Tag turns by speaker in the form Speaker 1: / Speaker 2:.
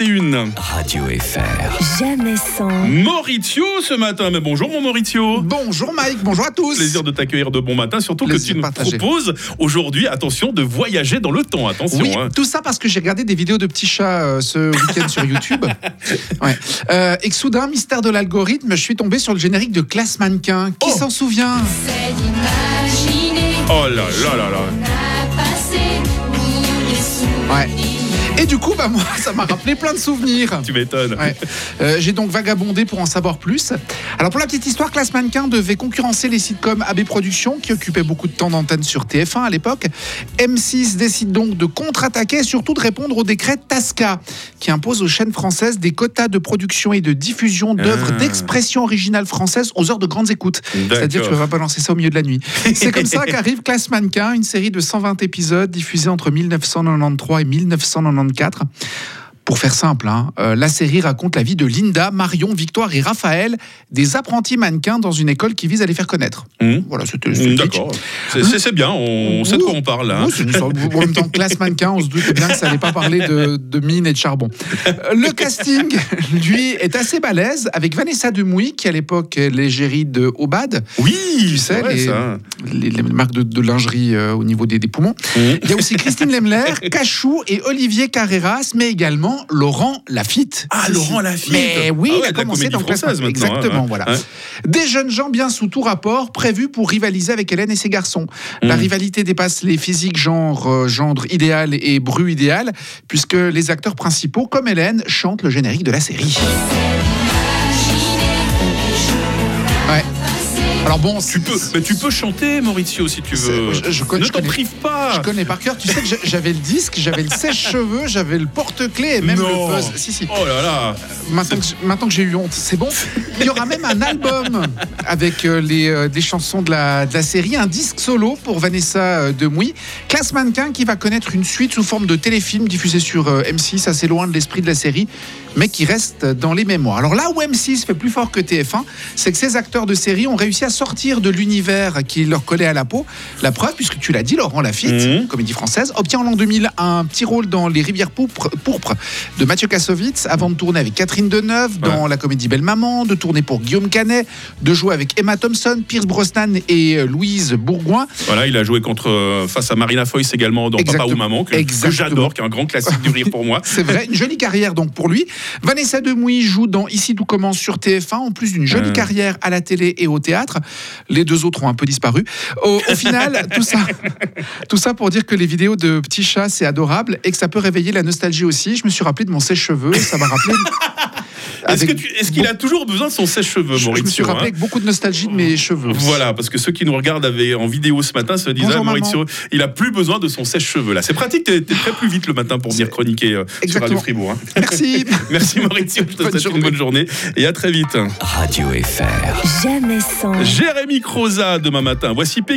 Speaker 1: une.
Speaker 2: Radio FR.
Speaker 3: Jamais sans.
Speaker 1: Maurizio ce matin. Mais bonjour mon Maurizio.
Speaker 4: Bonjour Mike, bonjour à tous.
Speaker 1: Plaisir de t'accueillir de bon matin, surtout que tu nous proposes aujourd'hui, attention, de voyager dans le temps. Attention.
Speaker 4: Oui,
Speaker 1: hein.
Speaker 4: tout ça parce que j'ai regardé des vidéos de petits chats euh, ce week-end sur YouTube. Ouais. Euh, et que soudain, mystère de l'algorithme, je suis tombé sur le générique de Classe Mannequin. Qui
Speaker 1: Oh.
Speaker 4: s'en souvient?
Speaker 5: C'est d'imaginer
Speaker 1: Oh là là là là.
Speaker 4: Et du coup, bah moi, ça m'a rappelé plein de souvenirs.
Speaker 1: Tu m'étonnes.
Speaker 4: Ouais. Euh, J'ai donc vagabondé pour en savoir plus. Alors pour la petite histoire, Classe Mannequin devait concurrencer les sitcoms AB Productions qui occupaient beaucoup de temps d'antenne sur TF1 à l'époque. M6 décide donc de contre-attaquer et surtout de répondre au décret TASCA qui impose aux chaînes françaises des quotas de production et de diffusion d'œuvres
Speaker 1: Ah.
Speaker 4: d'expression originale française aux heures de grandes écoutes. C'est-à-dire que tu
Speaker 1: D'accord.
Speaker 4: vas pas lancer ça au milieu de la nuit. C'est comme ça qu'arrive Classe Mannequin, une série de 120 épisodes diffusée entre 1993 et 1994. Pour faire simple, hein, euh, la série raconte la vie de Linda, Marion, Victoire et Raphaël, des apprentis mannequins dans une école qui vise à les faire connaître.
Speaker 1: Hum.
Speaker 4: Voilà, c'était.
Speaker 1: C'est- bien, on sait de quoi on parle hein.
Speaker 4: En même temps, classe mannequin, on se doutait bien que ça n'allait pas parler de, de mine et de charbon. Euh, Le casting, lui, est assez balèze, avec Vanessa Demouy, qui à l'époque est l'égérie de Obad,
Speaker 1: Oui,
Speaker 4: tu sais. Les, les marques de, de lingerie euh, au niveau des, des poumons. Il y a aussi Christine Lemler, Cachou et Olivier Carreras, mais également Laurent Lafitte.
Speaker 1: Ah, Laurent Lafitte.
Speaker 4: Mais oui,
Speaker 1: Ah ouais,
Speaker 4: il a commencé dans
Speaker 1: française maintenant, hein,
Speaker 4: Exactement,
Speaker 1: hein.
Speaker 4: voilà. Des jeunes gens bien sous tout rapport, prévus pour rivaliser avec Hélène et ses garçons. La
Speaker 1: Mm.
Speaker 4: rivalité dépasse les physiques genre euh, gendre idéal et bru idéal, puisque les acteurs principaux, comme Hélène, chantent le générique de la série. Alors bon,
Speaker 1: Tu peux, mais tu peux chanter, Maurizio, si tu veux.
Speaker 4: Je- je connais-
Speaker 1: ne t'en prive pas.
Speaker 4: Je connais par cœur. Tu sais que j'a- j'avais le disque, j'avais le sèche-cheveux, j'avais le porte-clés et même
Speaker 1: Non.
Speaker 4: le buzz. Si, si.
Speaker 1: Oh là là.
Speaker 4: Maintenant que, j'- maintenant que j'ai eu honte, c'est bon. Il y aura même un album avec euh, les, euh, des chansons de la, de la série, un disque solo pour Vanessa euh, Demouy. Classe Mannequin qui va connaître une suite sous forme de téléfilm diffusé sur euh, M6, assez loin de l'esprit de la série, mais qui reste dans les mémoires. Alors là où M6 fait plus fort que TF1, c'est que ces acteurs de série ont réussi à sortir de l'univers qui leur collait à la peau. La preuve, puisque tu l'as dit, Laurent Lafitte,
Speaker 1: Mhm.
Speaker 4: comédie française, obtient en l'an 2000 un petit rôle dans Les Rivières pourpres, pourpres de Mathieu Kassovitz, avant de tourner avec Catherine Deneuve dans la comédie Belle Maman, de tourner pour Guillaume Canet, de jouer avec Emma Thompson, Pierce Brosnan et euh, Louise Bourgoin.
Speaker 1: Voilà, il a joué contre euh, face à Marina Foïs également dans Papa ou Maman, que, que j'adore, qui est un grand classique du rire pour moi.
Speaker 4: C'est vrai, une jolie carrière donc pour lui. Vanessa Demouy joue dans Ici tout commence sur TF1, en plus d'une jolie
Speaker 1: Euh.
Speaker 4: carrière à la télé et au théâtre. Les deux autres ont un peu disparu. Au, au final, tout ça, tout ça pour dire que les vidéos de petits chats, c'est adorable et que ça peut réveiller la nostalgie aussi. Je me suis rappelé de mon sèche-cheveux, ça m'a rappelé.
Speaker 1: Est-ce
Speaker 4: avec
Speaker 1: que tu- est-ce qu'il a toujours besoin de son sèche-cheveux,
Speaker 4: Je, je me suis
Speaker 1: Maurizio
Speaker 4: rappelé
Speaker 1: hein
Speaker 4: avec beaucoup de nostalgie de mes cheveux. aussi.
Speaker 1: Voilà, parce que ceux qui nous regardent avaient en vidéo ce matin se disent
Speaker 4: Bonjour,
Speaker 1: ah, Maurizio, il a plus besoin de son sèche-cheveux là. C'est pratique, t'es t'es très plus vite le matin pour venir chroniquer euh, sur. Radio Fribourg. hein.
Speaker 4: Merci.
Speaker 1: Merci Maurizio, je te
Speaker 4: Bonne
Speaker 1: souhaite une bonne journée et à très vite.
Speaker 2: Radio FR.
Speaker 3: Jamais sans.
Speaker 1: Jérémy Croza demain matin. Voici Peggy.